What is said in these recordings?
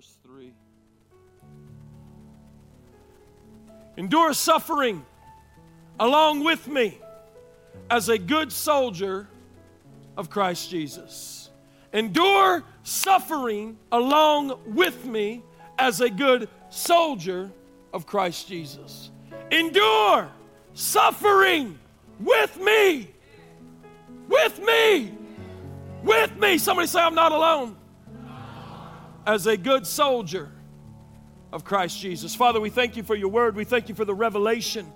verse 3. Endure suffering along with me as a good soldier of Christ Jesus. Endure suffering along with me as a good soldier of Christ Jesus. Endure suffering with me. With me. With me. Somebody say, I'm not alone. As a good soldier of Christ Jesus. Father, we thank you for your word. We thank you for the revelation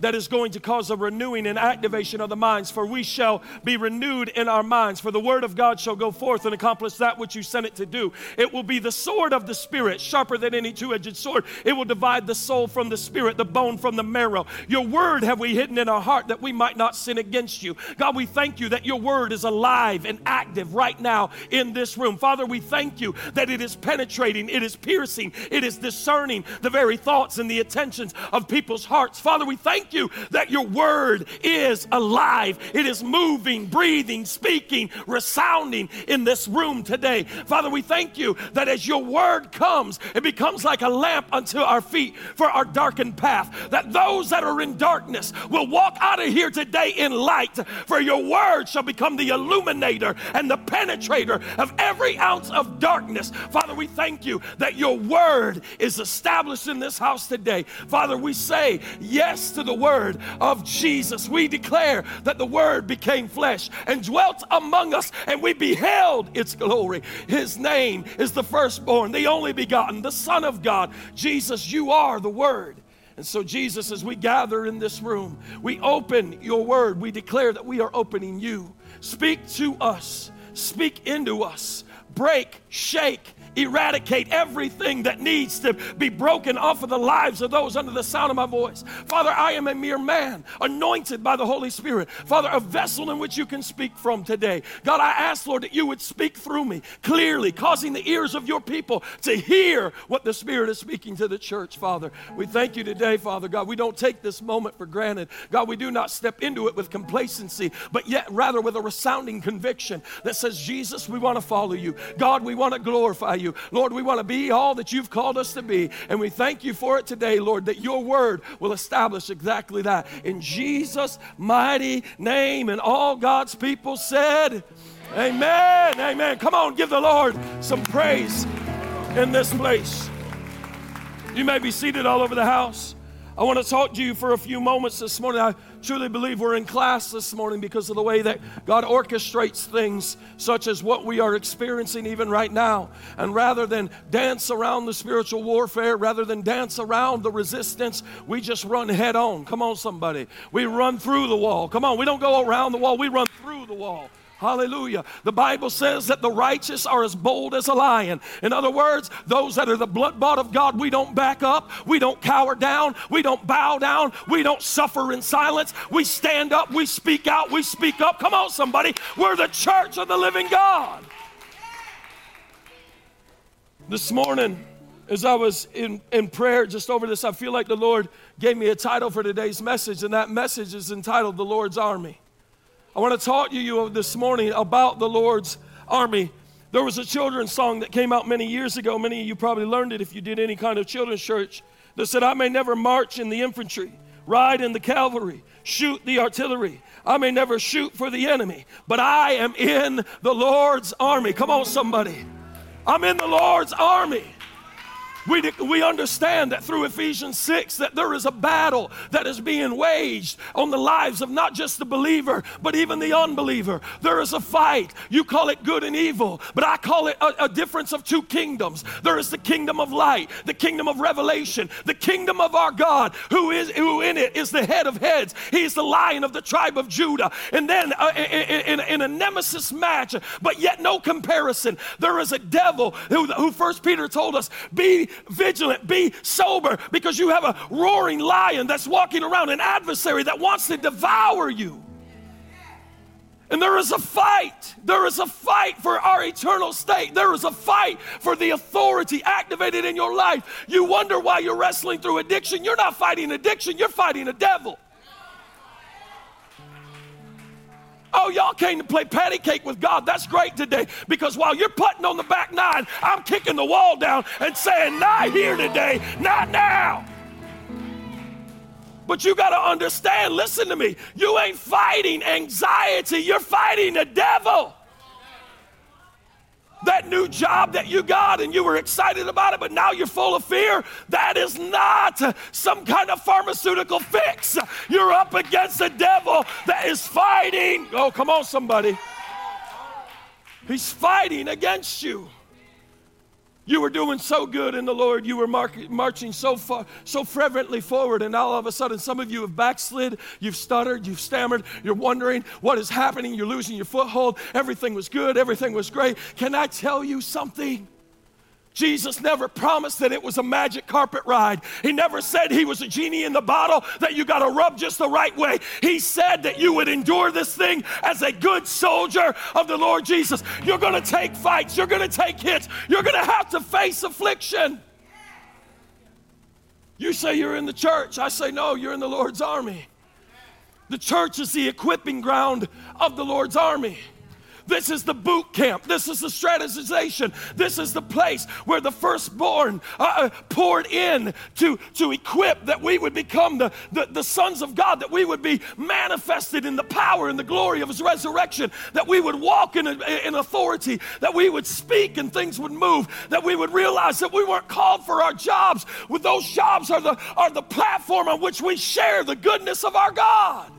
that is going to cause a renewing and activation of the minds. For we shall be renewed in our minds. For the word of God shall go forth and accomplish that which you sent it to do. It will be the sword of the Spirit, sharper than any two edged sword. It will divide the soul from the spirit, the bone from the marrow. Your word have we hidden in our heart that we might not sin against you. God, we thank you that your word is alive and active right now in this room. Father, we thank you that it is penetrating, it is piercing, it is discerning the very thoughts and the attentions of people's hearts. Father, we thank thank you that your word is alive. It is moving, breathing, speaking, resounding in this room today. Father, we thank you that as your word comes, it becomes like a lamp unto our feet for our darkened path. That those that are in darkness will walk out of here today in light, for your word shall become the illuminator and the penetrator of every ounce of darkness. Father, we thank you that your word is established in this house today. Father, we say yes to the word of Jesus. We declare that the word became flesh and dwelt among us, and we beheld its glory. His name is the firstborn, the only begotten, the Son of God. Jesus, you are the word. And so, Jesus, as we gather in this room, we open your word. We declare that we are opening you. Speak to us, speak into us, break, shake, eradicate everything that needs to be broken off of the lives of those under the sound of my voice. Father, I am a mere man, anointed by the Holy Spirit. Father, a vessel in which you can speak from today. God, I ask, Lord, that you would speak through me clearly, causing the ears of your people to hear what the Spirit is speaking to the church, Father. We thank you today, Father God. We don't take this moment for granted. God, we do not step into it with complacency, but yet rather with a resounding conviction that says, Jesus, we want to follow you. God, we want to glorify you you. Lord, we want to be all that you've called us to be. And we thank you for it today, Lord, that your word will establish exactly that. In Jesus' mighty name. And all God's people said, Amen. Amen. Come on, give the Lord some praise in this place. You may be seated all over the house. I want to talk to you for a few moments this morning. I truly believe we're in class this morning because of the way that God orchestrates things, such as what we are experiencing even right now. And rather than dance around the spiritual warfare, rather than dance around the resistance, we just run head on. Come on, somebody. We run through the wall. Come on, we don't go around the wall, we run through the wall. Hallelujah. The Bible says that the righteous are as bold as a lion. In other words, those that are the blood bought of God, we don't back up, we don't cower down, we don't bow down, we don't suffer in silence. We stand up, we speak out, we speak up. Come on, somebody. We're the church of the living God. This morning, as I was in, in prayer just over this, I feel like the Lord gave me a title for today's message, and that message is entitled The Lord's Army. I want to talk to you this morning about the Lord's army. There was a children's song that came out many years ago. Many of you probably learned it if you did any kind of children's church that said, I may never march in the infantry, ride in the cavalry, shoot the artillery. I may never shoot for the enemy, but I am in the Lord's army. Come on, somebody. I'm in the Lord's army. We, we understand that through Ephesians 6 that there is a battle that is being waged on the lives of not just the believer, but even the unbeliever. There is a fight. You call it good and evil, but I call it a, a difference of two kingdoms. There is the kingdom of light, the kingdom of revelation, the kingdom of our God, who is who in it is the head of heads. He's the lion of the tribe of Judah. And then uh, in, in, in, a nemesis match, but yet no comparison, there is a devil who, who First Peter told us, be vigilant, be sober, because you have a roaring lion that's walking around, an adversary that wants to devour you. And there is a fight. There is a fight for our eternal state. There is a fight for the authority activated in your life. You wonder why you're wrestling through addiction. You're not fighting addiction, you're fighting a devil. Oh, y'all came to play patty cake with God. That's great today because while you're putting on the back nine, I'm kicking the wall down and saying, Not here today, not now. But you got to understand, listen to me, you ain't fighting anxiety, you're fighting the devil. That new job that you got and you were excited about it, but now you're full of fear, that is not some kind of pharmaceutical fix. You're up against a devil that is fighting. Oh, come on, somebody. He's fighting against you. You were doing so good in the Lord. You were marching so far, so fervently forward, and all of a sudden, some of you have backslid. You've stuttered. You've stammered. You're wondering what is happening. You're losing your foothold. Everything was good. Everything was great. Can I tell you something? Jesus never promised that it was a magic carpet ride. He never said he was a genie in the bottle that you got to rub just the right way. He said that you would endure this thing as a good soldier of the Lord Jesus. You're going to take fights, you're going to take hits, you're going to have to face affliction. You say you're in the church. I say, no, you're in the Lord's army. The church is the equipping ground of the Lord's army. This is the boot camp. This is the strategization. This is the place where the firstborn uh, uh, poured in to, to equip that we would become the, the, the sons of God, that we would be manifested in the power and the glory of His resurrection, that we would walk in, in authority, that we would speak and things would move, that we would realize that we weren't called for our jobs. Those jobs are the, are the platform on which we share the goodness of our God.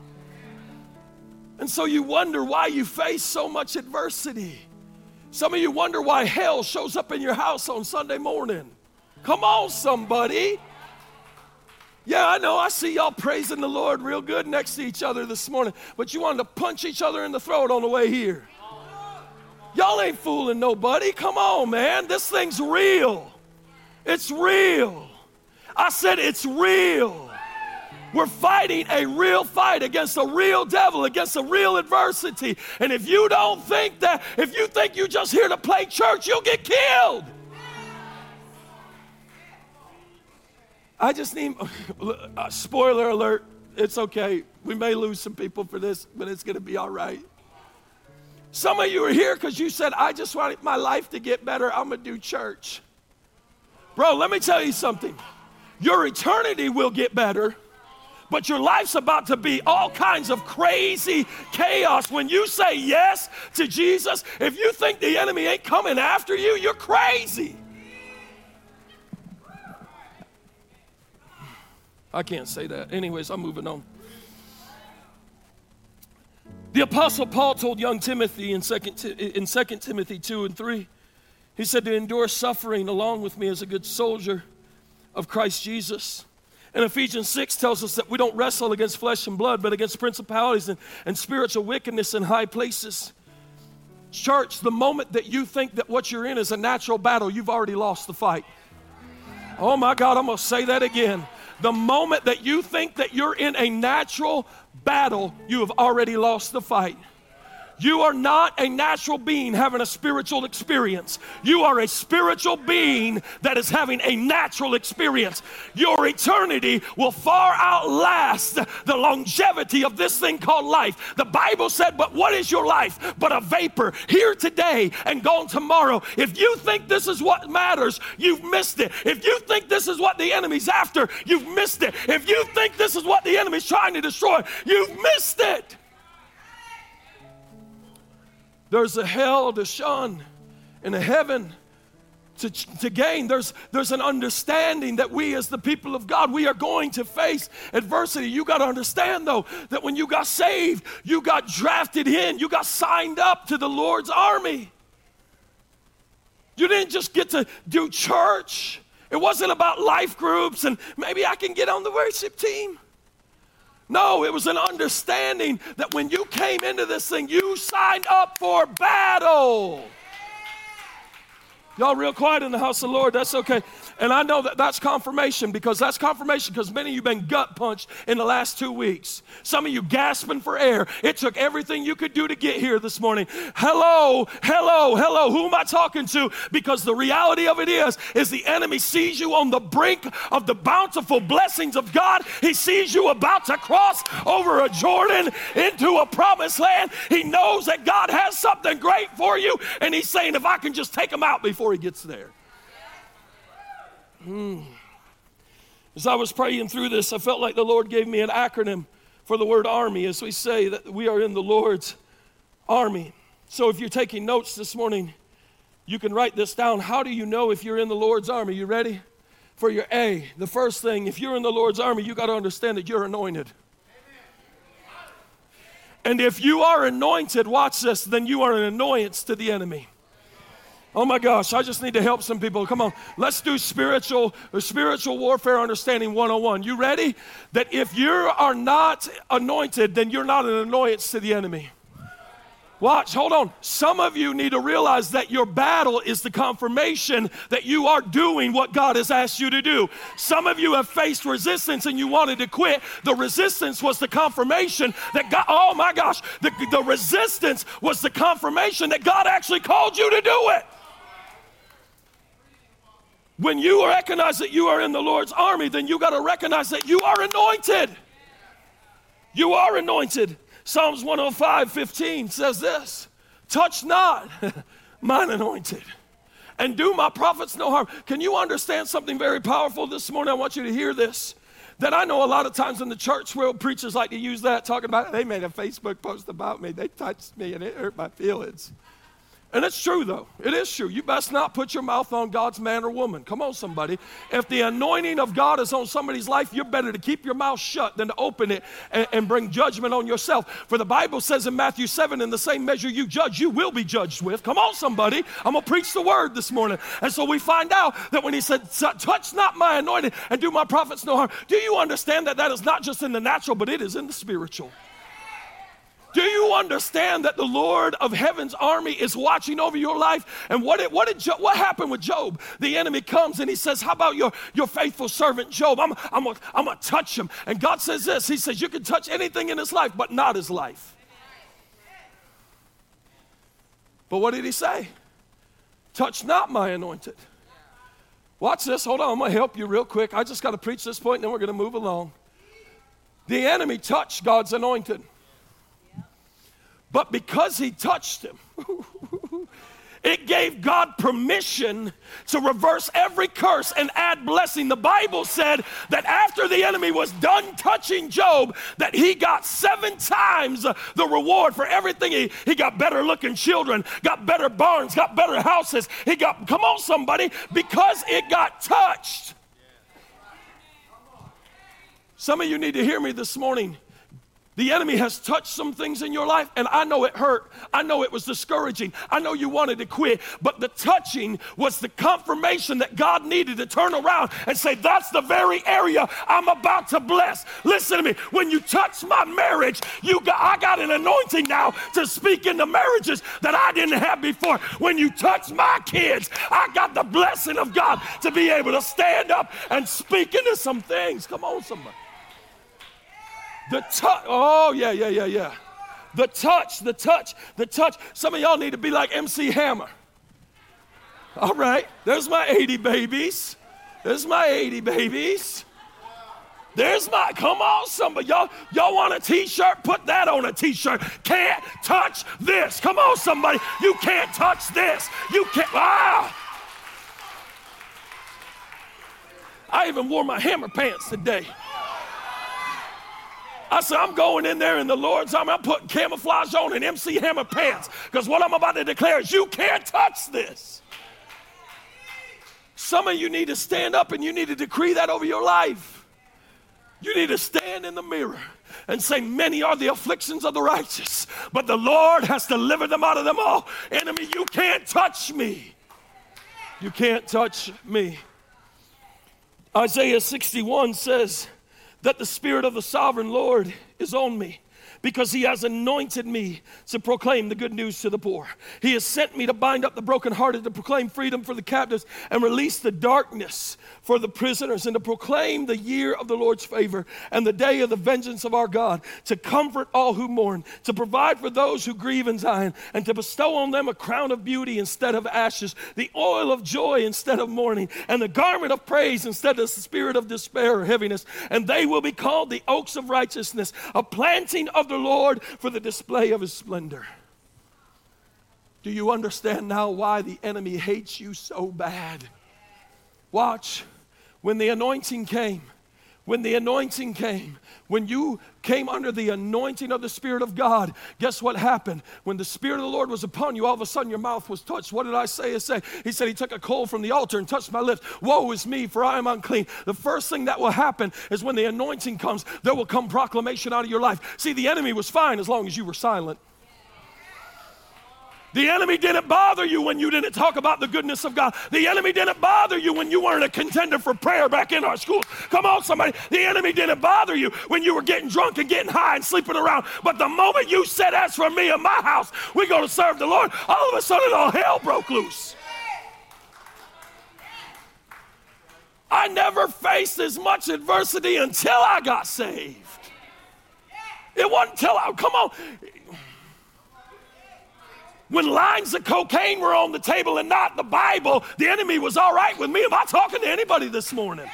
And so you wonder why you face so much adversity. Some of you wonder why hell shows up in your house on Sunday morning. Come on, somebody. Yeah, I know. I see y'all praising the Lord real good next to each other this morning, but you wanted to punch each other in the throat on the way here. Y'all ain't fooling nobody. Come on, man. This thing's real. It's real. I said it's real. We're fighting a real fight against a real devil, against a real adversity. And if you don't think that, if you think you're just here to play church, you'll get killed. I just need, uh, spoiler alert, it's okay. We may lose some people for this, but it's going to be all right. Some of you are here because you said, I just want my life to get better. I'm going to do church. Bro, let me tell you something. Your eternity will get better but your life's about to be all kinds of crazy chaos. When you say yes to Jesus, if you think the enemy ain't coming after you, you're crazy. I can't say that. Anyways, I'm moving on. The Apostle Paul told young Timothy in 2, in 2 Timothy 2 and 3, he said, To endure suffering along with me as a good soldier of Christ Jesus. And Ephesians 6 tells us that we don't wrestle against flesh and blood, but against principalities and, and spiritual wickedness in high places. Church, the moment that you think that what you're in is a natural battle, you've already lost the fight. Oh my God, I'm gonna say that again. The moment that you think that you're in a natural battle, you have already lost the fight. You are not a natural being having a spiritual experience. You are a spiritual being that is having a natural experience. Your eternity will far outlast the longevity of this thing called life. The Bible said, But what is your life but a vapor here today and gone tomorrow? If you think this is what matters, you've missed it. If you think this is what the enemy's after, you've missed it. If you think this is what the enemy's trying to destroy, you've missed it. There's a hell to shun and a heaven to, to gain. There's, there's an understanding that we, as the people of God, we are going to face adversity. You got to understand, though, that when you got saved, you got drafted in, you got signed up to the Lord's army. You didn't just get to do church, it wasn't about life groups and maybe I can get on the worship team. No, it was an understanding that when you came into this thing, you signed up for battle. Y'all real quiet in the house of the Lord. That's okay. And I know that that's confirmation because that's confirmation because many of you been gut punched in the last two weeks. Some of you gasping for air. It took everything you could do to get here this morning. Hello, hello, hello. Who am I talking to? Because the reality of it is, is the enemy sees you on the brink of the bountiful blessings of God. He sees you about to cross over a Jordan into a promised land. He knows that God has something great for you. And he's saying, if I can just take him out before he gets there. Hmm. As I was praying through this, I felt like the Lord gave me an acronym for the word army as we say that we are in the Lord's army. So if you're taking notes this morning, you can write this down. How do you know if you're in the Lord's army? You ready? For your A, the first thing, if you're in the Lord's army, you got to understand that you're anointed. And if you are anointed, watch this, then you are an annoyance to the enemy. Oh my gosh, I just need to help some people. Come on, let's do spiritual uh, spiritual warfare understanding 101. You ready? That if you are not anointed, then you're not an annoyance to the enemy. Watch, hold on. Some of you need to realize that your battle is the confirmation that you are doing what God has asked you to do. Some of you have faced resistance and you wanted to quit. The resistance was the confirmation that God, oh my gosh, the, the resistance was the confirmation that God actually called you to do it. When you recognize that you are in the Lord's army, then you got to recognize that you are anointed. You are anointed. Psalms 105 15 says this Touch not mine anointed, and do my prophets no harm. Can you understand something very powerful this morning? I want you to hear this. That I know a lot of times in the church world, preachers like to use that, talking about they made a Facebook post about me, they touched me, and it hurt my feelings. And it's true, though. It is true. You best not put your mouth on God's man or woman. Come on, somebody. If the anointing of God is on somebody's life, you're better to keep your mouth shut than to open it and, and bring judgment on yourself. For the Bible says in Matthew 7, in the same measure you judge, you will be judged with. Come on, somebody. I'm going to preach the word this morning. And so we find out that when he said, Touch not my anointing and do my prophets no harm, do you understand that that is not just in the natural, but it is in the spiritual? Do you understand that the Lord of heaven's army is watching over your life? And what, did, what, did Job, what happened with Job? The enemy comes and he says, How about your, your faithful servant Job? I'm, I'm going I'm to touch him. And God says this He says, You can touch anything in his life, but not his life. But what did he say? Touch not my anointed. Watch this. Hold on. I'm going to help you real quick. I just got to preach this point and then we're going to move along. The enemy touched God's anointed. But because he touched him, it gave God permission to reverse every curse and add blessing. The Bible said that after the enemy was done touching Job, that he got seven times the reward for everything. He, he got better looking children, got better barns, got better houses. He got, come on, somebody, because it got touched. Some of you need to hear me this morning. The enemy has touched some things in your life, and I know it hurt. I know it was discouraging. I know you wanted to quit, but the touching was the confirmation that God needed to turn around and say, That's the very area I'm about to bless. Listen to me. When you touch my marriage, you got, I got an anointing now to speak into marriages that I didn't have before. When you touch my kids, I got the blessing of God to be able to stand up and speak into some things. Come on, somebody. The touch. Oh, yeah, yeah, yeah, yeah. The touch, the touch, the touch. Some of y'all need to be like MC Hammer. All right, there's my 80 babies. There's my 80 babies. There's my, come on, somebody. Y'all, y'all want a t-shirt? Put that on a t-shirt. Can't touch this. Come on, somebody. You can't touch this. You can't, ah. I even wore my hammer pants today. I said, I'm going in there in the Lord's army. I'm putting camouflage on and MC Hammer pants because what I'm about to declare is you can't touch this. Some of you need to stand up and you need to decree that over your life. You need to stand in the mirror and say, Many are the afflictions of the righteous, but the Lord has delivered them out of them all. Enemy, you can't touch me. You can't touch me. Isaiah 61 says, that the Spirit of the sovereign Lord is on me because he has anointed me to proclaim the good news to the poor. He has sent me to bind up the brokenhearted, to proclaim freedom for the captives, and release the darkness for the prisoners, and to proclaim the year of the Lord's favor and the day of the vengeance of our God, to comfort all who mourn, to provide for those who grieve in Zion, and to bestow on them a crown of beauty instead of ashes, the oil of joy instead of mourning, and the garment of praise instead of the spirit of despair or heaviness. And they will be called the oaks of righteousness, a planting of the Lord for the display of his splendor. Do you understand now why the enemy hates you so bad? Watch, when the anointing came, when the anointing came, when you came under the anointing of the Spirit of God, guess what happened? When the Spirit of the Lord was upon you, all of a sudden your mouth was touched. What did I say? I say, he said, He took a coal from the altar and touched my lips. Woe is me, for I am unclean. The first thing that will happen is when the anointing comes, there will come proclamation out of your life. See, the enemy was fine as long as you were silent. The enemy didn't bother you when you didn't talk about the goodness of God. The enemy didn't bother you when you weren't a contender for prayer back in our schools. Come on, somebody. The enemy didn't bother you when you were getting drunk and getting high and sleeping around. But the moment you said, As for me and my house, we're going to serve the Lord, all of a sudden all hell broke loose. I never faced as much adversity until I got saved. It wasn't until I, come on, when lines of cocaine were on the table and not the Bible, the enemy was all right with me. Am I talking to anybody this morning?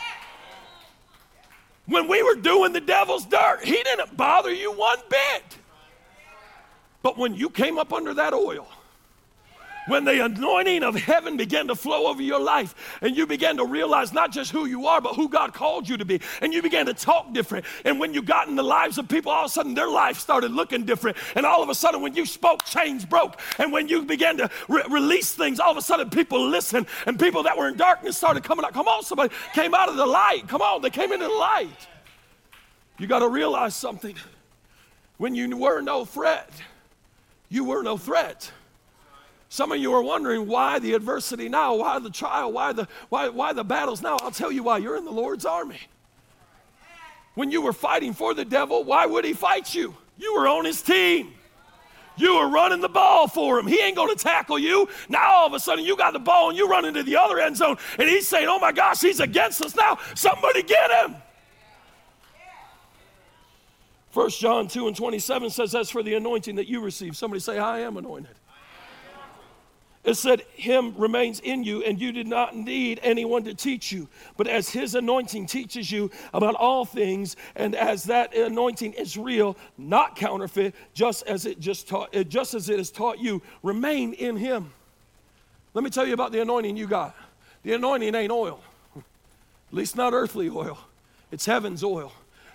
When we were doing the devil's dirt, he didn't bother you one bit. But when you came up under that oil, when the anointing of heaven began to flow over your life and you began to realize not just who you are, but who God called you to be, and you began to talk different. And when you got in the lives of people, all of a sudden their life started looking different. And all of a sudden, when you spoke, chains broke. And when you began to re- release things, all of a sudden people listened, and people that were in darkness started coming out. Come on, somebody came out of the light. Come on, they came into the light. You got to realize something. When you were no threat, you were no threat. Some of you are wondering why the adversity now, why the trial, why the, why, why the battles now. I'll tell you why. You're in the Lord's army. When you were fighting for the devil, why would he fight you? You were on his team. You were running the ball for him. He ain't going to tackle you. Now all of a sudden you got the ball and you run into the other end zone and he's saying, oh my gosh, he's against us now. Somebody get him. 1 John 2 and 27 says, As for the anointing that you receive, somebody say, I am anointed. It said, Him remains in you, and you did not need anyone to teach you. But as His anointing teaches you about all things, and as that anointing is real, not counterfeit, just as it just taught, just as it has taught you, remain in Him. Let me tell you about the anointing you got. The anointing ain't oil, at least not earthly oil. It's heaven's oil.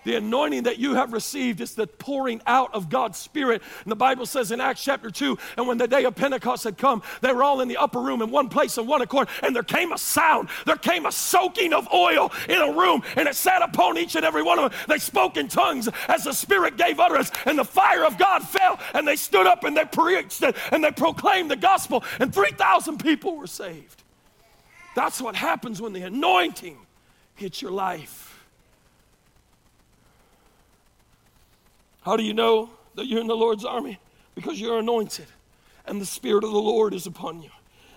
The anointing that you have received is the pouring out of God's Spirit. And the Bible says in Acts chapter 2, and when the day of Pentecost had come, they were all in the upper room in one place in one accord, and there came a sound. There came a soaking of oil in a room, and it sat upon each and every one of them. They spoke in tongues as the Spirit gave utterance, and the fire of God fell, and they stood up and they preached it, and they proclaimed the gospel, and 3,000 people were saved. That's what happens when the anointing hits your life. How do you know that you're in the Lord's army? Because you're anointed and the Spirit of the Lord is upon you.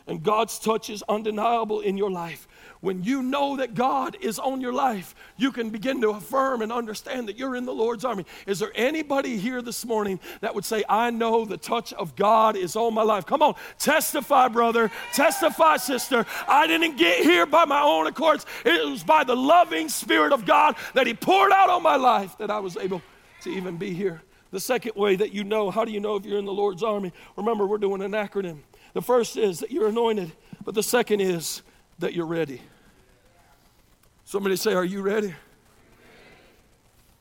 And God's touch is undeniable in your life. When you know that God is on your life, you can begin to affirm and understand that you're in the Lord's army. Is there anybody here this morning that would say, I know the touch of God is on my life? Come on, testify, brother. Testify, sister. I didn't get here by my own accords. It was by the loving Spirit of God that He poured out on my life that I was able to even be here. The second way that you know, how do you know if you're in the Lord's army? Remember, we're doing an acronym. The first is that you're anointed, but the second is that you're ready. Somebody say, Are you ready?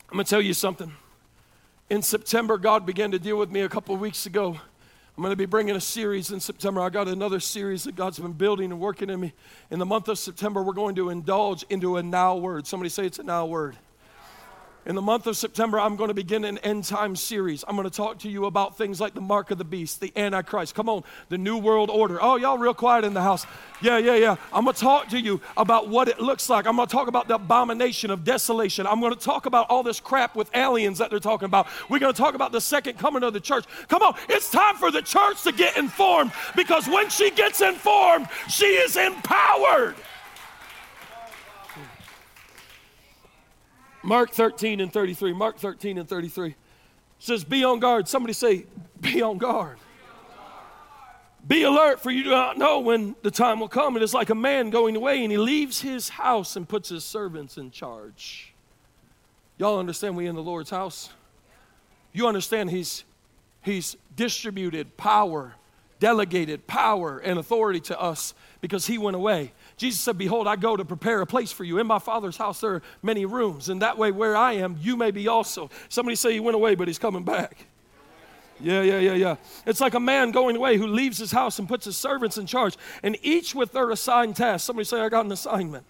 I'm going to tell you something. In September, God began to deal with me a couple of weeks ago. I'm going to be bringing a series in September. I got another series that God's been building and working in me. In the month of September, we're going to indulge into a now word. Somebody say it's a now word. In the month of September, I'm going to begin an end time series. I'm going to talk to you about things like the mark of the beast, the Antichrist. Come on, the New World Order. Oh, y'all real quiet in the house. Yeah, yeah, yeah. I'm going to talk to you about what it looks like. I'm going to talk about the abomination of desolation. I'm going to talk about all this crap with aliens that they're talking about. We're going to talk about the second coming of the church. Come on, it's time for the church to get informed because when she gets informed, she is empowered. Mark 13 and 33. Mark 13 and 33 says, Be on guard. Somebody say, Be on guard. Be alert, for you do not know when the time will come. It is like a man going away and he leaves his house and puts his servants in charge. Y'all understand we in the Lord's house? You understand he's he's distributed power, delegated power and authority to us because he went away. Jesus said, Behold, I go to prepare a place for you. In my Father's house there are many rooms, and that way where I am, you may be also. Somebody say he went away, but he's coming back. Yeah, yeah, yeah, yeah. It's like a man going away who leaves his house and puts his servants in charge, and each with their assigned task. Somebody say, I got an assignment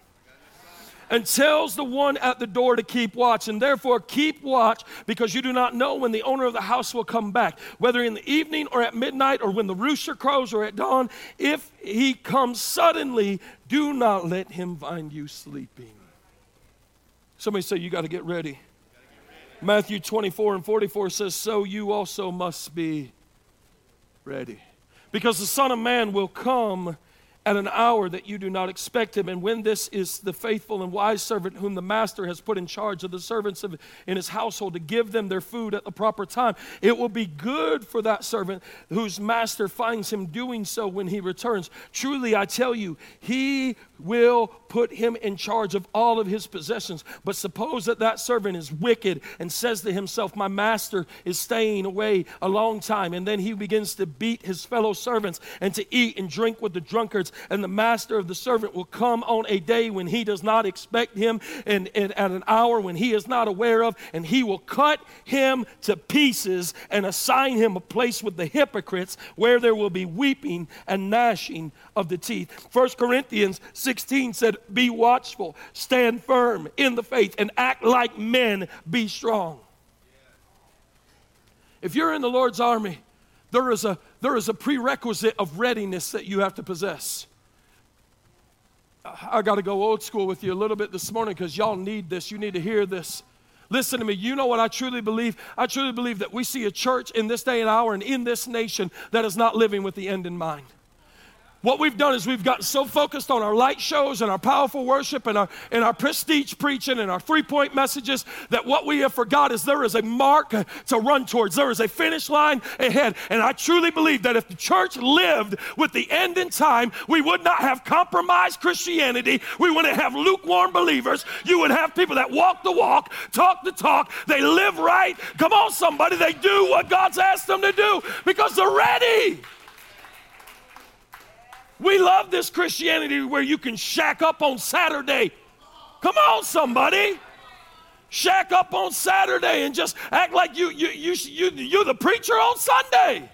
and tells the one at the door to keep watch. And therefore, keep watch because you do not know when the owner of the house will come back, whether in the evening or at midnight or when the rooster crows or at dawn. If he comes suddenly, do not let him find you sleeping. Somebody say, You got to get ready. Matthew 24 and 44 says, So you also must be ready. Because the Son of Man will come at an hour that you do not expect him. And when this is the faithful and wise servant whom the master has put in charge of the servants of, in his household to give them their food at the proper time, it will be good for that servant whose master finds him doing so when he returns. Truly, I tell you, he will put him in charge of all of his possessions. But suppose that that servant is wicked and says to himself, My master is staying away a long time. And then he begins to beat his fellow servants and to eat and drink with the drunkards. And the master of the servant will come on a day when he does not expect him and, and at an hour when he is not aware of, and he will cut him to pieces and assign him a place with the hypocrites where there will be weeping and gnashing of the teeth. 1 Corinthians 16 said, Be watchful, stand firm in the faith, and act like men, be strong. If you're in the Lord's army, there is a, there is a prerequisite of readiness that you have to possess. I got to go old school with you a little bit this morning because y'all need this. You need to hear this. Listen to me. You know what I truly believe? I truly believe that we see a church in this day and hour and in this nation that is not living with the end in mind. What we've done is we've gotten so focused on our light shows and our powerful worship and our, and our prestige preaching and our three point messages that what we have forgot is there is a mark to run towards. There is a finish line ahead. And I truly believe that if the church lived with the end in time, we would not have compromised Christianity. We wouldn't have lukewarm believers. You would have people that walk the walk, talk the talk, they live right. Come on, somebody, they do what God's asked them to do because they're ready. We love this Christianity where you can shack up on Saturday. Come on, somebody. Shack up on Saturday and just act like you, you, you, you, you're the preacher on Sunday.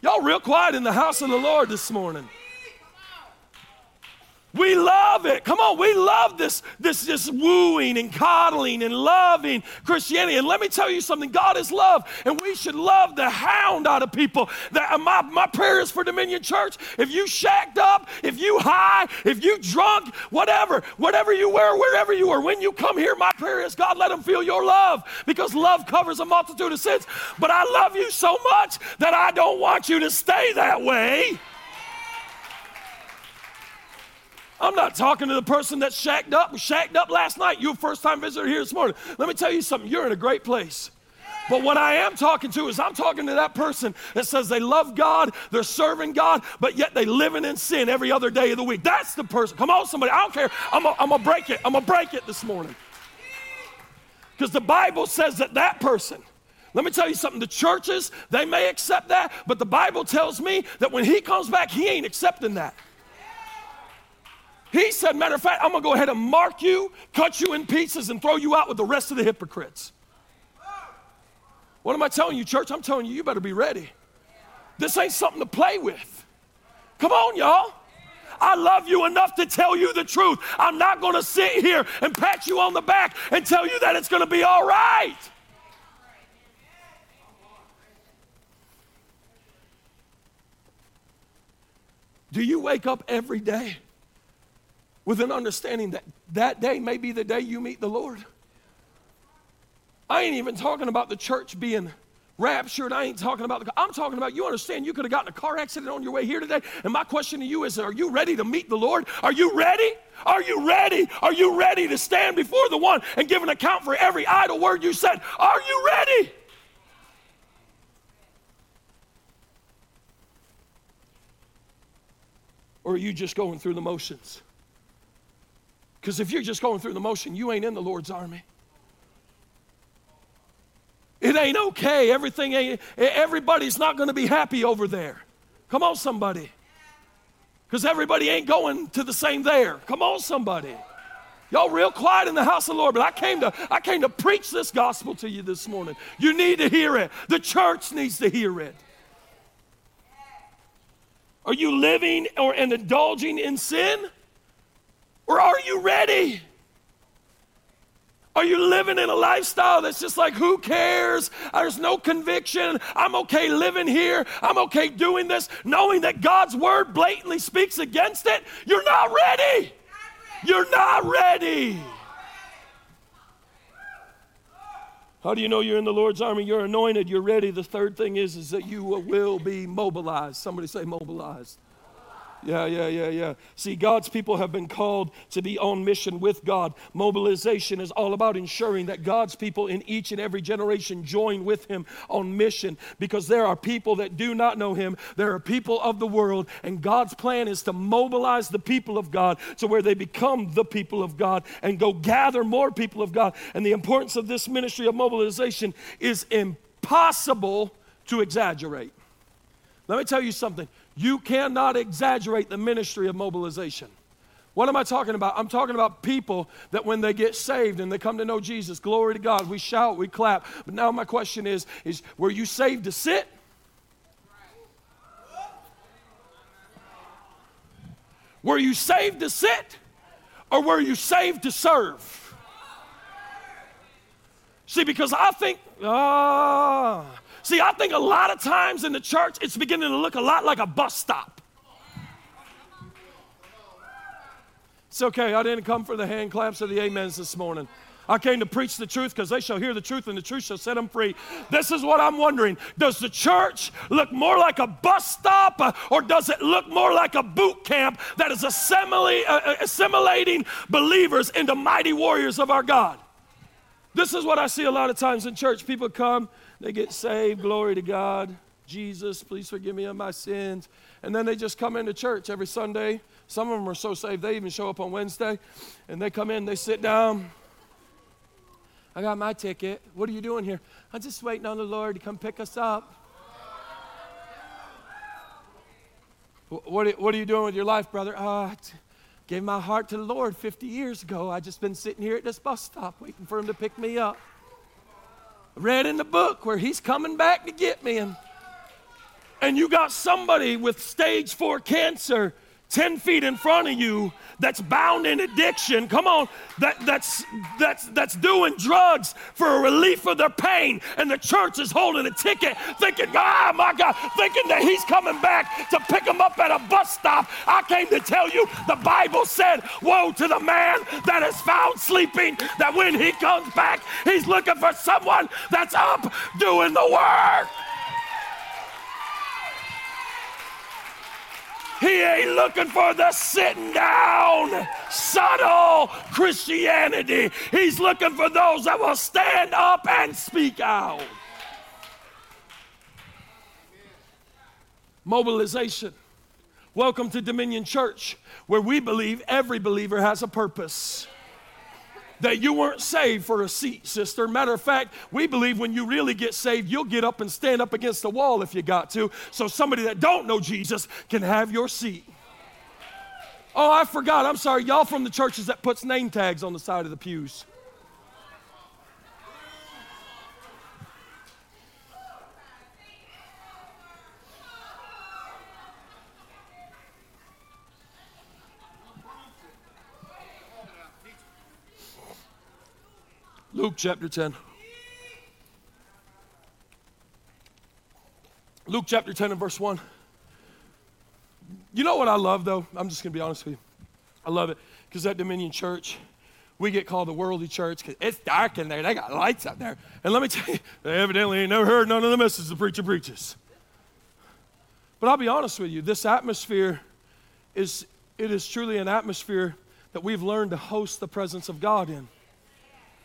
Y'all real quiet in the house of the Lord this morning. We love it. Come on, we love this, this, this wooing and coddling and loving Christianity. And let me tell you something God is love, and we should love the hound out of people. That uh, my, my prayer is for Dominion Church. If you shacked up, if you high, if you drunk, whatever, whatever you wear, wherever you are, when you come here, my prayer is God, let them feel your love because love covers a multitude of sins. But I love you so much that I don't want you to stay that way. I'm not talking to the person that shacked up, shacked up last night. You're a first time visitor here this morning. Let me tell you something, you're in a great place. But what I am talking to is I'm talking to that person that says they love God, they're serving God, but yet they living in sin every other day of the week. That's the person. Come on, somebody. I don't care. I'm going to break it. I'm going to break it this morning. Because the Bible says that that person, let me tell you something. The churches, they may accept that, but the Bible tells me that when he comes back, he ain't accepting that. He said, matter of fact, I'm going to go ahead and mark you, cut you in pieces, and throw you out with the rest of the hypocrites. What am I telling you, church? I'm telling you, you better be ready. This ain't something to play with. Come on, y'all. I love you enough to tell you the truth. I'm not going to sit here and pat you on the back and tell you that it's going to be all right. Do you wake up every day with an understanding that that day may be the day you meet the Lord? I ain't even talking about the church being raptured. I ain't talking about the I'm talking about you understand you could have gotten a car accident on your way here today. And my question to you is are you ready to meet the Lord? Are you ready? Are you ready? Are you ready to stand before the one and give an account for every idle word you said? Are you ready? Or are you just going through the motions? Because if you're just going through the motion, you ain't in the Lord's army. It ain't okay. Everything ain't, everybody's not going to be happy over there. Come on, somebody. Because everybody ain't going to the same there. Come on, somebody. Y'all real quiet in the house of the Lord, but I came to I came to preach this gospel to you this morning. You need to hear it. The church needs to hear it. Are you living or and indulging in sin? Or are you ready? Are you living in a lifestyle that's just like, who cares? There's no conviction. I'm okay living here. I'm okay doing this, knowing that God's word blatantly speaks against it? You're not ready. You're not ready. How do you know you're in the Lord's army? You're anointed, you're ready. The third thing is, is that you will be mobilized. Somebody say mobilized. Yeah, yeah, yeah, yeah. See, God's people have been called to be on mission with God. Mobilization is all about ensuring that God's people in each and every generation join with Him on mission because there are people that do not know Him. There are people of the world, and God's plan is to mobilize the people of God to where they become the people of God and go gather more people of God. And the importance of this ministry of mobilization is impossible to exaggerate. Let me tell you something. You cannot exaggerate the ministry of mobilization. What am I talking about? I'm talking about people that when they get saved and they come to know Jesus, glory to God, we shout, we clap. But now my question is, is were you saved to sit? Were you saved to sit? Or were you saved to serve? See, because I think, ah, See, I think a lot of times in the church, it's beginning to look a lot like a bus stop. It's okay, I didn't come for the hand claps or the amens this morning. I came to preach the truth because they shall hear the truth and the truth shall set them free. This is what I'm wondering. Does the church look more like a bus stop uh, or does it look more like a boot camp that is uh, uh, assimilating believers into mighty warriors of our God? This is what I see a lot of times in church. People come they get saved, glory to God. Jesus, please forgive me of my sins. And then they just come into church every Sunday. Some of them are so saved, they even show up on Wednesday. And they come in, they sit down. I got my ticket. What are you doing here? I'm just waiting on the Lord to come pick us up. What what are you doing with your life, brother? Oh, I gave my heart to the Lord 50 years ago. I just been sitting here at this bus stop waiting for him to pick me up read in the book where he's coming back to get me. And, and you got somebody with stage four cancer 10 feet in front of you that's bound in addiction. Come on. That, that's that's that's doing drugs for a relief of their pain. And the church is holding a ticket thinking oh my god thinking that he's coming back to pick them up at a bus stop. I came to tell you the bible said woe to the man that is found sleeping that when he comes back he's looking for someone that's up doing the work He ain't looking for the sitting down, subtle Christianity. He's looking for those that will stand up and speak out. Mobilization. Welcome to Dominion Church, where we believe every believer has a purpose that you weren't saved for a seat, sister. Matter of fact, we believe when you really get saved, you'll get up and stand up against the wall if you got to, so somebody that don't know Jesus can have your seat. Oh, I forgot. I'm sorry. Y'all from the churches that puts name tags on the side of the pews. Luke chapter 10. Luke chapter 10 and verse 1. You know what I love, though? I'm just going to be honest with you. I love it because at Dominion Church, we get called the worldly church because it's dark in there. They got lights out there. And let me tell you, they evidently ain't never heard none of the messages the preacher preaches. But I'll be honest with you, this atmosphere is it is truly an atmosphere that we've learned to host the presence of God in.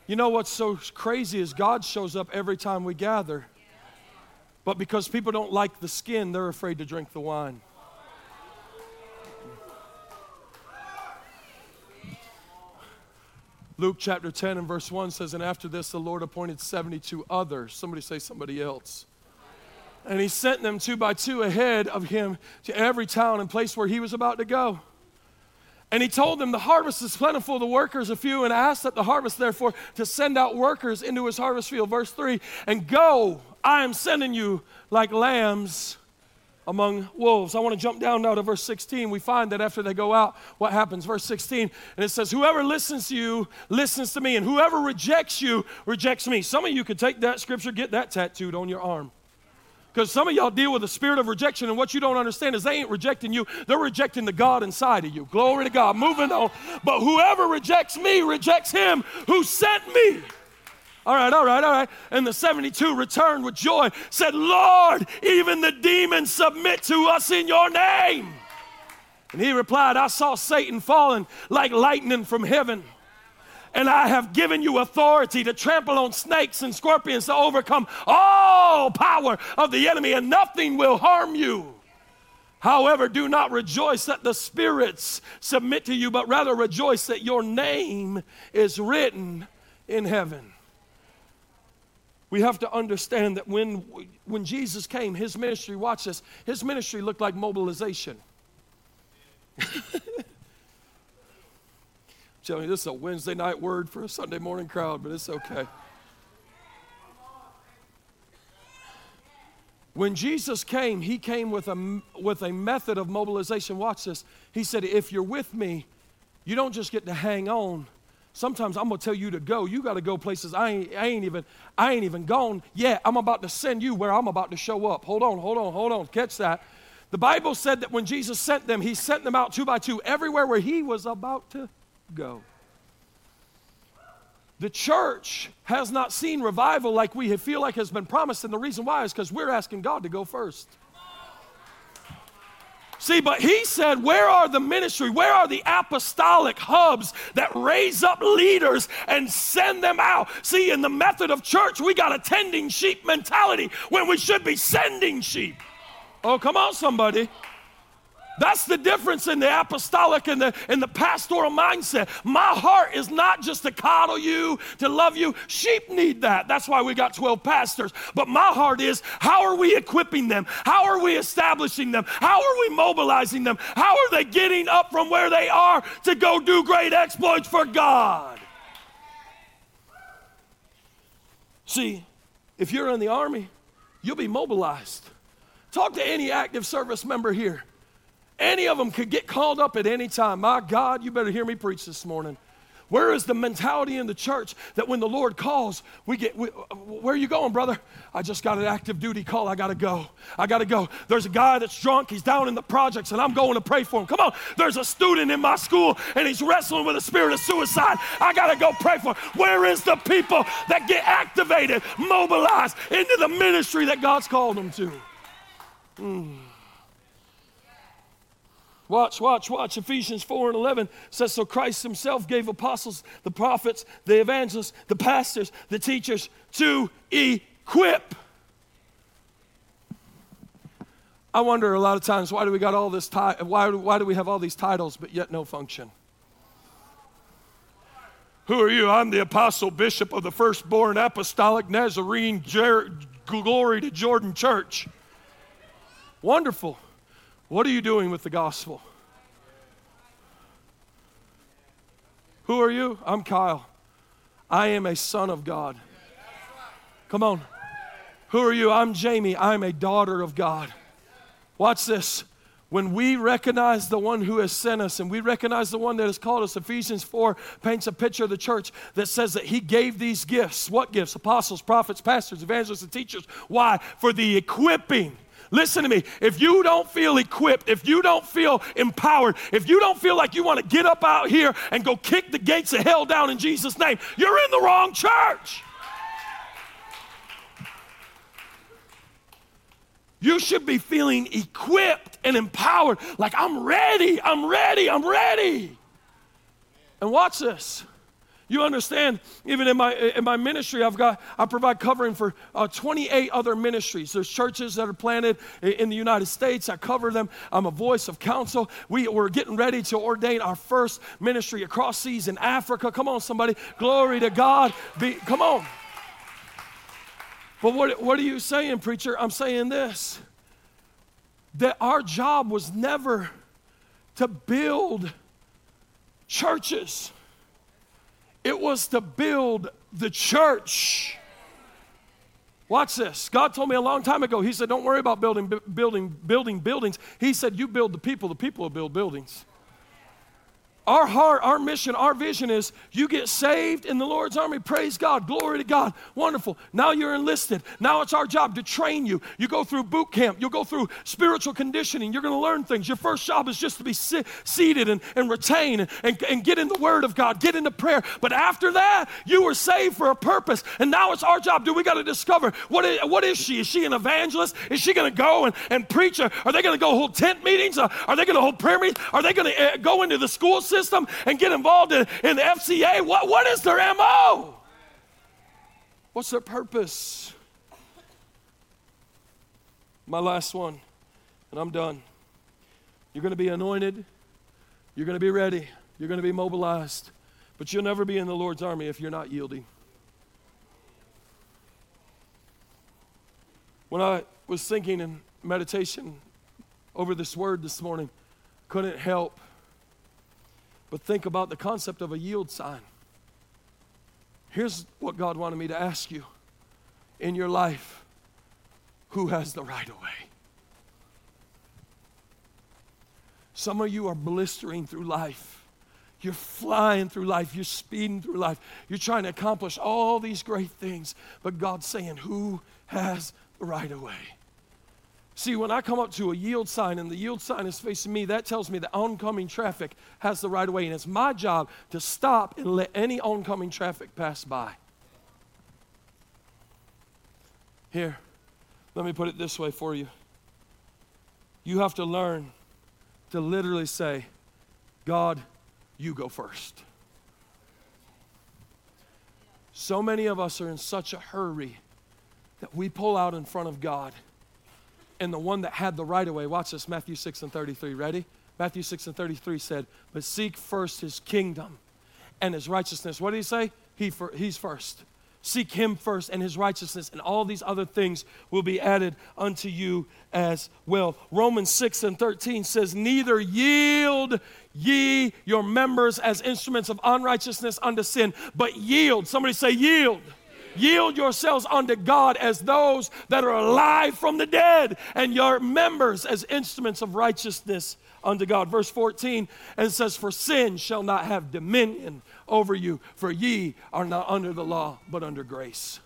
You know what's so crazy is God shows up every time we gather. But because people don't like the skin, they're afraid to drink the wine. Luke chapter 10 and verse 1 says, And after this, the Lord appointed 72 others. Somebody say somebody else. And he sent them two by two ahead of him to every town and place where he was about to go. And he told them, The harvest is plentiful, the workers are few, and asked that the harvest, therefore, to send out workers into his harvest field. Verse 3 And go, I am sending you like lambs among wolves. I want to jump down now to verse 16. We find that after they go out, what happens? Verse 16, and it says, Whoever listens to you listens to me, and whoever rejects you rejects me. Some of you could take that scripture, get that tattooed on your arm. Because some of y'all deal with the spirit of rejection, and what you don't understand is they ain't rejecting you, they're rejecting the God inside of you. Glory to God. Moving on. But whoever rejects me rejects him who sent me. All right, all right, all right. And the 72 returned with joy, said, Lord, even the demons submit to us in your name. And he replied, I saw Satan falling like lightning from heaven and I have given you authority to trample on snakes and scorpions to overcome all power of the enemy, and nothing will harm you. However, do not rejoice that the spirits submit to you, but rather rejoice that your name is written in heaven. We have to understand that when, when Jesus came, his ministry, watch this, his ministry looked like mobilization. telling this is a Wednesday night word for a Sunday morning crowd, but it's okay. When Jesus came, he came with a, with a method of mobilization. Watch this. He said, If you're with me, you don't just get to hang on. Sometimes I'm gonna tell you to go. You got to go places I ain't, I ain't even I ain't even gone yet. I'm about to send you where I'm about to show up. Hold on, hold on, hold on. Catch that. The Bible said that when Jesus sent them, he sent them out two by two everywhere where he was about to go. The church has not seen revival like we feel like has been promised, and the reason why is because we're asking God to go first. See, but he said, Where are the ministry? Where are the apostolic hubs that raise up leaders and send them out? See, in the method of church, we got a tending sheep mentality when we should be sending sheep. Oh, come on, somebody. That's the difference in the apostolic and the, and the pastoral mindset. My heart is not just to coddle you, to love you. Sheep need that. That's why we got 12 pastors. But my heart is how are we equipping them? How are we establishing them? How are we mobilizing them? How are they getting up from where they are to go do great exploits for God? See, if you're in the army, you'll be mobilized. Talk to any active service member here. Any of them could get called up at any time. My God, you better hear me preach this morning. Where is the mentality in the church that when the Lord calls, we get, we, where are you going, brother? I just got an active duty call. I got to go. I got to go. There's a guy that's drunk. He's down in the projects, and I'm going to pray for him. Come on. There's a student in my school, and he's wrestling with a spirit of suicide. I got to go pray for him. Where is the people that get activated, mobilized into the ministry that God's called them to? Mm. Watch, watch, watch. Ephesians 4 and 11 says, So Christ himself gave apostles, the prophets, the evangelists, the pastors, the teachers to equip. I wonder a lot of times why do we got all this ti- why, why do we have all these titles but yet no function? Who are you? I'm the apostle bishop of the firstborn apostolic Nazarene Jer- glory to Jordan church. Wonderful. What are you doing with the gospel? Who are you? I'm Kyle. I am a son of God. Come on. Who are you? I'm Jamie. I'm a daughter of God. Watch this. when we recognize the one who has sent us and we recognize the one that has called us, Ephesians 4 paints a picture of the church that says that he gave these gifts. What gifts? Apostles, prophets, pastors, evangelists, and teachers. Why? For the equipping. Listen to me. If you don't feel equipped, if you don't feel empowered, if you don't feel like you want to get up out here and go kick the gates of hell down in Jesus' name, you're in the wrong church. You should be feeling equipped and empowered, like I'm ready, I'm ready, I'm ready. And watch this. You understand, even in my, in my ministry, I've got, I provide covering for uh, 28 other ministries. There's churches that are planted in the United States. I cover them. I'm a voice of counsel. We, we're getting ready to ordain our first ministry across seas in Africa. Come on, somebody. Glory to God. Be, come on. But what, what are you saying, preacher? I'm saying this that our job was never to build churches, it was to build the church. Watch this. God told me a long time ago. He said, "Don't worry about building, building, building buildings." He said, "You build the people. The people will build buildings." Our heart, our mission, our vision is you get saved in the Lord's army. Praise God. Glory to God. Wonderful. Now you're enlisted. Now it's our job to train you. You go through boot camp. You'll go through spiritual conditioning. You're going to learn things. Your first job is just to be sit, seated and, and retain and, and, get in the Word of God, get into prayer. But after that, you were saved for a purpose. And now it's our job. Do we got to discover what is, what is she? Is she an evangelist? Is she going to go and, and preach? Are they going to go hold tent meetings? Are they going to hold prayer meetings? Are they going to uh, go into the school system and get involved in, in the FCA? What, what is their MO? What's their purpose? My last one, and I'm done. You're going to be anointed, you're going to be ready, you're going to be mobilized, but you'll never be in the Lord's army if you're not yielding. When I was thinking in meditation over this word this morning, couldn't help but think about the concept of a yield sign. Here's what God wanted me to ask you in your life who has the right of way? Some of you are blistering through life. You're flying through life. You're speeding through life. You're trying to accomplish all these great things. But God's saying, Who has the right of way? See, when I come up to a yield sign and the yield sign is facing me, that tells me that oncoming traffic has the right of way. And it's my job to stop and let any oncoming traffic pass by. Here, let me put it this way for you. You have to learn to literally say, God, you go first. So many of us are in such a hurry that we pull out in front of God and the one that had the right of way. Watch this, Matthew 6 and 33. Ready? Matthew 6 and 33 said, But seek first his kingdom and his righteousness. What did he say? He for, he's first. Seek him first and his righteousness, and all these other things will be added unto you as well. Romans 6 and 13 says, Neither yield ye your members as instruments of unrighteousness unto sin, but yield. Somebody say, Yield Yield yourselves unto God as those that are alive from the dead, and your members as instruments of righteousness unto God. Verse 14, and says, For sin shall not have dominion over you, for ye are not under the law, but under grace.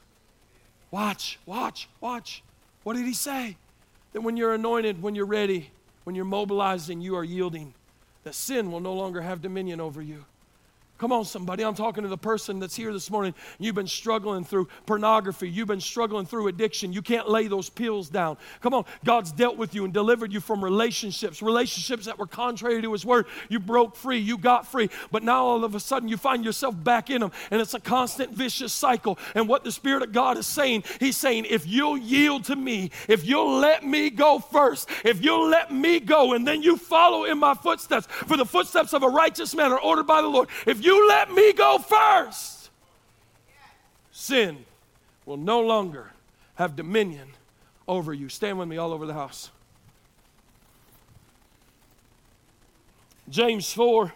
Watch, watch, watch. What did he say? That when you're anointed, when you're ready, when you're mobilized and you are yielding, that sin will no longer have dominion over you. Come on, somebody. I'm talking to the person that's here this morning. You've been struggling through pornography. You've been struggling through addiction. You can't lay those pills down. Come on. God's dealt with you and delivered you from relationships, relationships that were contrary to His word. You broke free. You got free. But now all of a sudden you find yourself back in them. And it's a constant vicious cycle. And what the Spirit of God is saying, He's saying, if you'll yield to me, if you'll let me go first, if you'll let me go, and then you follow in my footsteps, for the footsteps of a righteous man are ordered by the Lord. If you let me go first, sin will no longer have dominion over you. Stand with me all over the house. James 4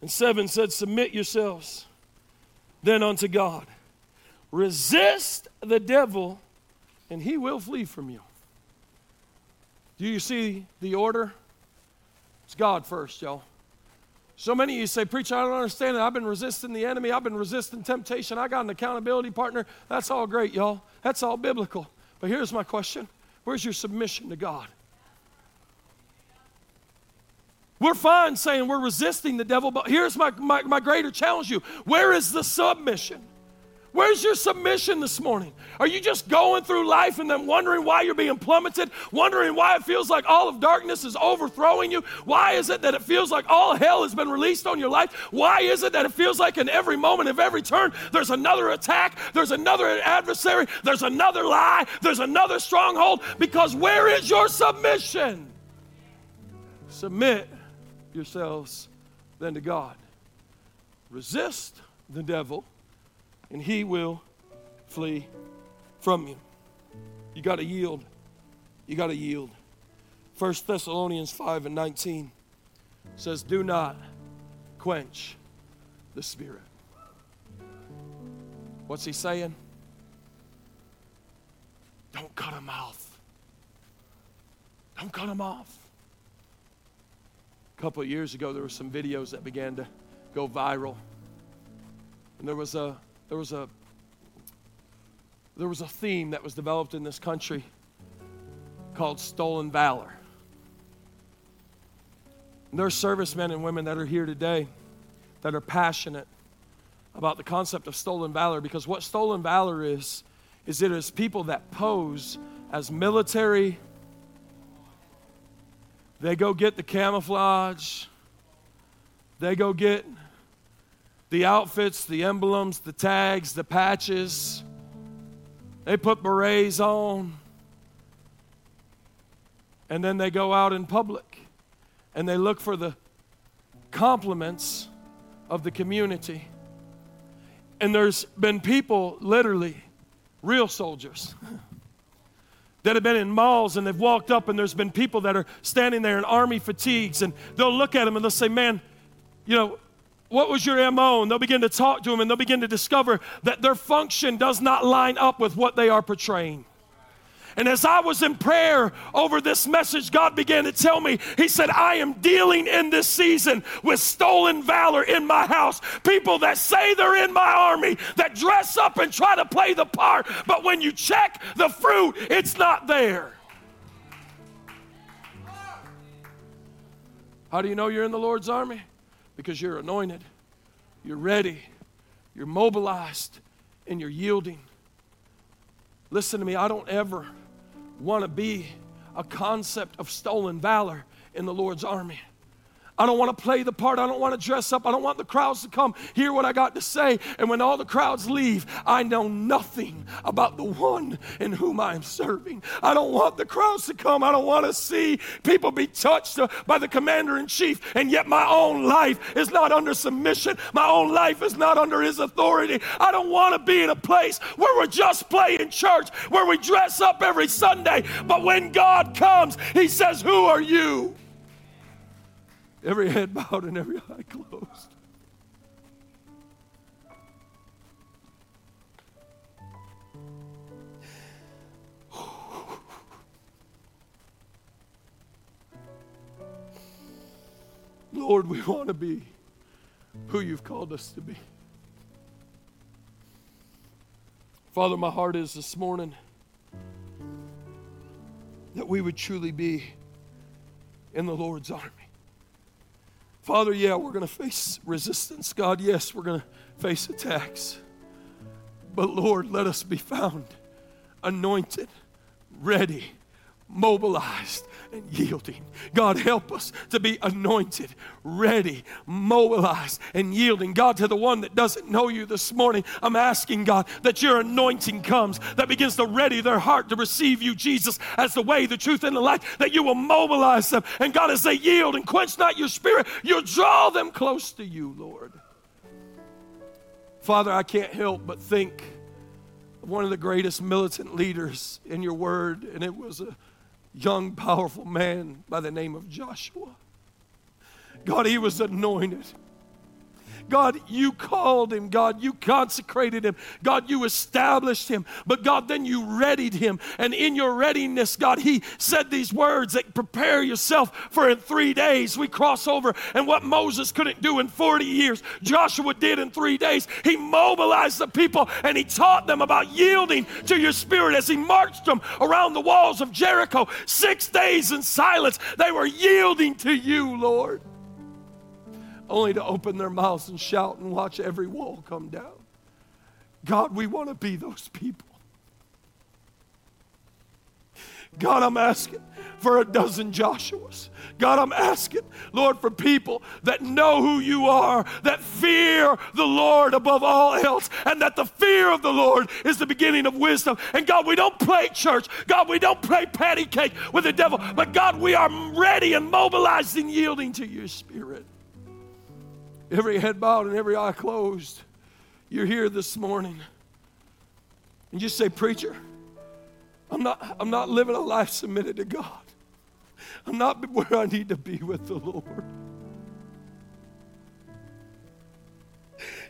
and 7 said, Submit yourselves then unto God. Resist the devil, and he will flee from you. Do you see the order? It's God first, y'all. So many of you say, Preacher, I don't understand it. I've been resisting the enemy. I've been resisting temptation. I got an accountability partner. That's all great, y'all. That's all biblical. But here's my question Where's your submission to God? We're fine saying we're resisting the devil, but here's my, my, my greater challenge you. Where is the submission? Where's your submission this morning? Are you just going through life and then wondering why you're being plummeted, wondering why it feels like all of darkness is overthrowing you? Why is it that it feels like all hell has been released on your life? Why is it that it feels like in every moment of every turn there's another attack, there's another adversary, there's another lie, there's another stronghold? Because where is your submission? Submit yourselves then to God. Resist the devil and he will flee from you. You got to yield. You got to yield. 1 Thessalonians 5 and 19 says, Do not quench the spirit. What's he saying? Don't cut him off. Don't cut him off. A couple of years ago, there were some videos that began to go viral. And there was a there was a there was a theme that was developed in this country called stolen valor. And there are servicemen and women that are here today that are passionate about the concept of stolen valor because what stolen valor is is it is people that pose as military they go get the camouflage they go get the outfits, the emblems, the tags, the patches. They put berets on. And then they go out in public and they look for the compliments of the community. And there's been people, literally, real soldiers, that have been in malls and they've walked up and there's been people that are standing there in army fatigues and they'll look at them and they'll say, Man, you know, what was your MO? And they'll begin to talk to them and they'll begin to discover that their function does not line up with what they are portraying. And as I was in prayer over this message, God began to tell me, He said, I am dealing in this season with stolen valor in my house. People that say they're in my army, that dress up and try to play the part, but when you check the fruit, it's not there. How do you know you're in the Lord's army? Because you're anointed, you're ready, you're mobilized, and you're yielding. Listen to me, I don't ever want to be a concept of stolen valor in the Lord's army. I don't want to play the part. I don't want to dress up. I don't want the crowds to come hear what I got to say. And when all the crowds leave, I know nothing about the one in whom I am serving. I don't want the crowds to come. I don't want to see people be touched by the commander in chief. And yet my own life is not under submission. My own life is not under his authority. I don't want to be in a place where we're just playing church, where we dress up every Sunday. But when God comes, he says, Who are you? Every head bowed and every eye closed. Lord, we want to be who you've called us to be. Father, my heart is this morning that we would truly be in the Lord's army. Father, yeah, we're going to face resistance. God, yes, we're going to face attacks. But Lord, let us be found anointed, ready, mobilized, and yielding. God, help us to be anointed, ready, mobilized, and yielding. God, to the one that doesn't know you this morning, I'm asking, God, that your anointing comes, that begins to ready their heart to receive you, Jesus, as the way, the truth, and the life, that you will mobilize them. And God, as they yield and quench not your spirit, you'll draw them close to you, Lord. Father, I can't help but think of one of the greatest militant leaders in your word, and it was a young, powerful man by the name of Joshua. God, he was anointed. God, you called him. God, you consecrated him. God, you established him. But God, then you readied him. And in your readiness, God, he said these words that prepare yourself for in three days we cross over. And what Moses couldn't do in 40 years, Joshua did in three days. He mobilized the people and he taught them about yielding to your spirit as he marched them around the walls of Jericho. Six days in silence, they were yielding to you, Lord only to open their mouths and shout and watch every wall come down. God, we want to be those people. God, I'm asking for a dozen Joshuas. God, I'm asking, Lord, for people that know who you are, that fear the Lord above all else, and that the fear of the Lord is the beginning of wisdom. And God, we don't play church. God, we don't play patty cake with the devil. But God, we are ready and mobilized and yielding to your spirit every head bowed and every eye closed, you're here this morning and you say, Preacher, I'm not, I'm not living a life submitted to God. I'm not where I need to be with the Lord.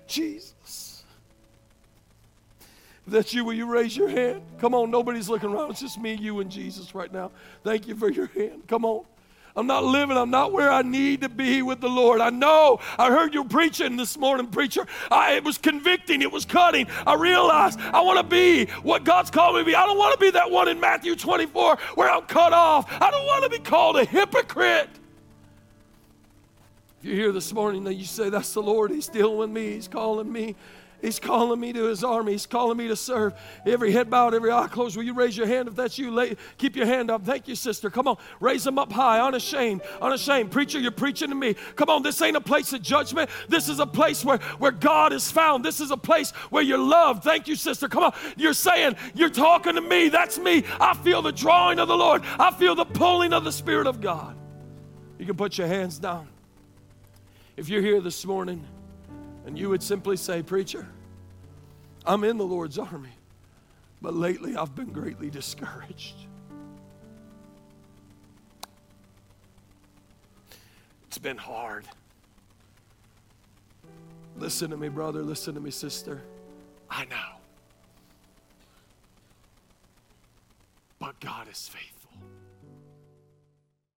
Jesus. If that's you, will you raise your hand? Come on, nobody's looking around. It's just me, you, and Jesus right now. Thank you for your hand. Come on. I'm not living. I'm not where I need to be with the Lord. I know. I heard you preaching this morning, preacher. I, it was convicting. It was cutting. I realized I want to be what God's called me to be. I don't want to be that one in Matthew 24 where I'm cut off. I don't want to be called a hypocrite. If you're here this morning, then you say, That's the Lord. He's dealing with me. He's calling me. He's calling me to his army. He's calling me to serve. Every head bowed, every eye closed. Will you raise your hand if that's you? Lay, keep your hand up. Thank you, sister. Come on. Raise them up high, unashamed. Unashamed. Preacher, you're preaching to me. Come on. This ain't a place of judgment. This is a place where, where God is found. This is a place where you're loved. Thank you, sister. Come on. You're saying, you're talking to me. That's me. I feel the drawing of the Lord. I feel the pulling of the Spirit of God. You can put your hands down. If you're here this morning, and you would simply say, Preacher, I'm in the Lord's army, but lately I've been greatly discouraged. It's been hard. Listen to me, brother. Listen to me, sister. I know. But God is faithful.